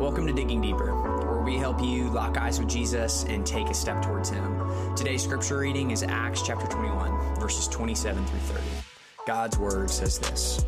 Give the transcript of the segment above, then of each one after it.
Welcome to Digging Deeper, where we help you lock eyes with Jesus and take a step towards Him. Today's scripture reading is Acts chapter 21, verses 27 through 30. God's word says this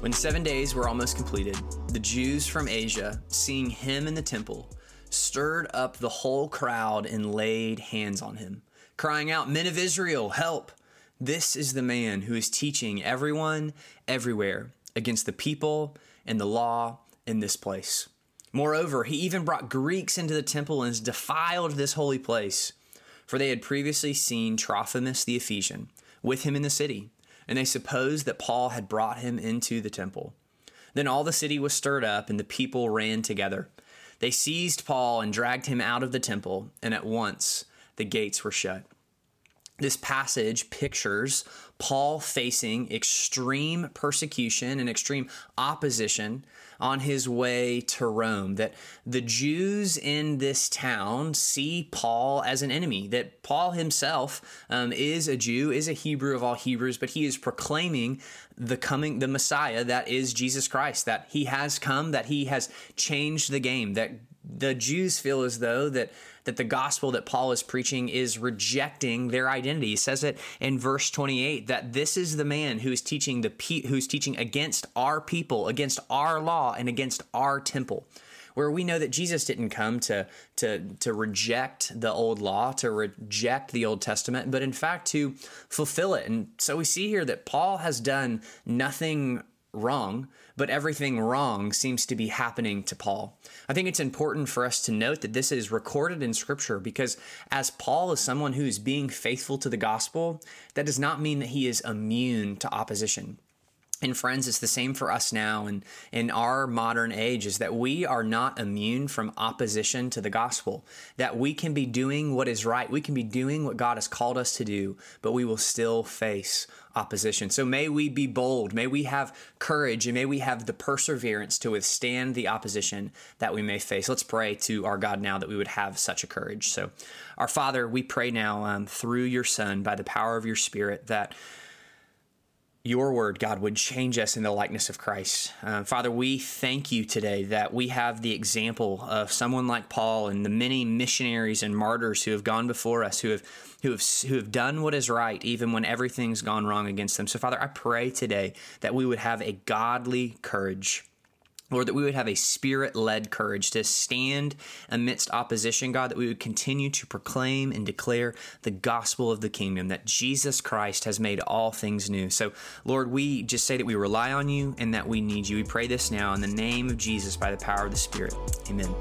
When seven days were almost completed, the Jews from Asia, seeing him in the temple, stirred up the whole crowd and laid hands on him, crying out, Men of Israel, help! This is the man who is teaching everyone everywhere against the people and the law in this place. Moreover, he even brought Greeks into the temple and defiled this holy place. For they had previously seen Trophimus the Ephesian with him in the city, and they supposed that Paul had brought him into the temple. Then all the city was stirred up, and the people ran together. They seized Paul and dragged him out of the temple, and at once the gates were shut this passage pictures Paul facing extreme persecution and extreme opposition on his way to Rome. That the Jews in this town see Paul as an enemy, that Paul himself um, is a Jew, is a Hebrew of all Hebrews, but he is proclaiming the coming, the Messiah that is Jesus Christ, that he has come, that he has changed the game, that the Jews feel as though that that the gospel that Paul is preaching is rejecting their identity. He says it in verse 28 that this is the man who is teaching the pe- who's teaching against our people, against our law and against our temple. Where we know that Jesus didn't come to to to reject the old law, to reject the Old Testament, but in fact to fulfill it. And so we see here that Paul has done nothing wrong, but everything wrong seems to be happening to Paul. I think it's important for us to note that this is recorded in Scripture because as Paul is someone who is being faithful to the gospel, that does not mean that he is immune to opposition. And friends, it's the same for us now and in our modern age is that we are not immune from opposition to the gospel. That we can be doing what is right. We can be doing what God has called us to do, but we will still face opposition. So may we be bold. May we have courage and may we have the perseverance to withstand the opposition that we may face. Let's pray to our God now that we would have such a courage. So, our Father, we pray now um, through your Son by the power of your Spirit that your word, God, would change us in the likeness of Christ. Uh, Father, we thank you today that we have the example of someone like Paul and the many missionaries and martyrs who have gone before us, who have who have who have done what is right even when everything's gone wrong against them. So, Father, I pray today that we would have a godly courage Lord, that we would have a spirit led courage to stand amidst opposition, God, that we would continue to proclaim and declare the gospel of the kingdom, that Jesus Christ has made all things new. So, Lord, we just say that we rely on you and that we need you. We pray this now in the name of Jesus by the power of the Spirit. Amen.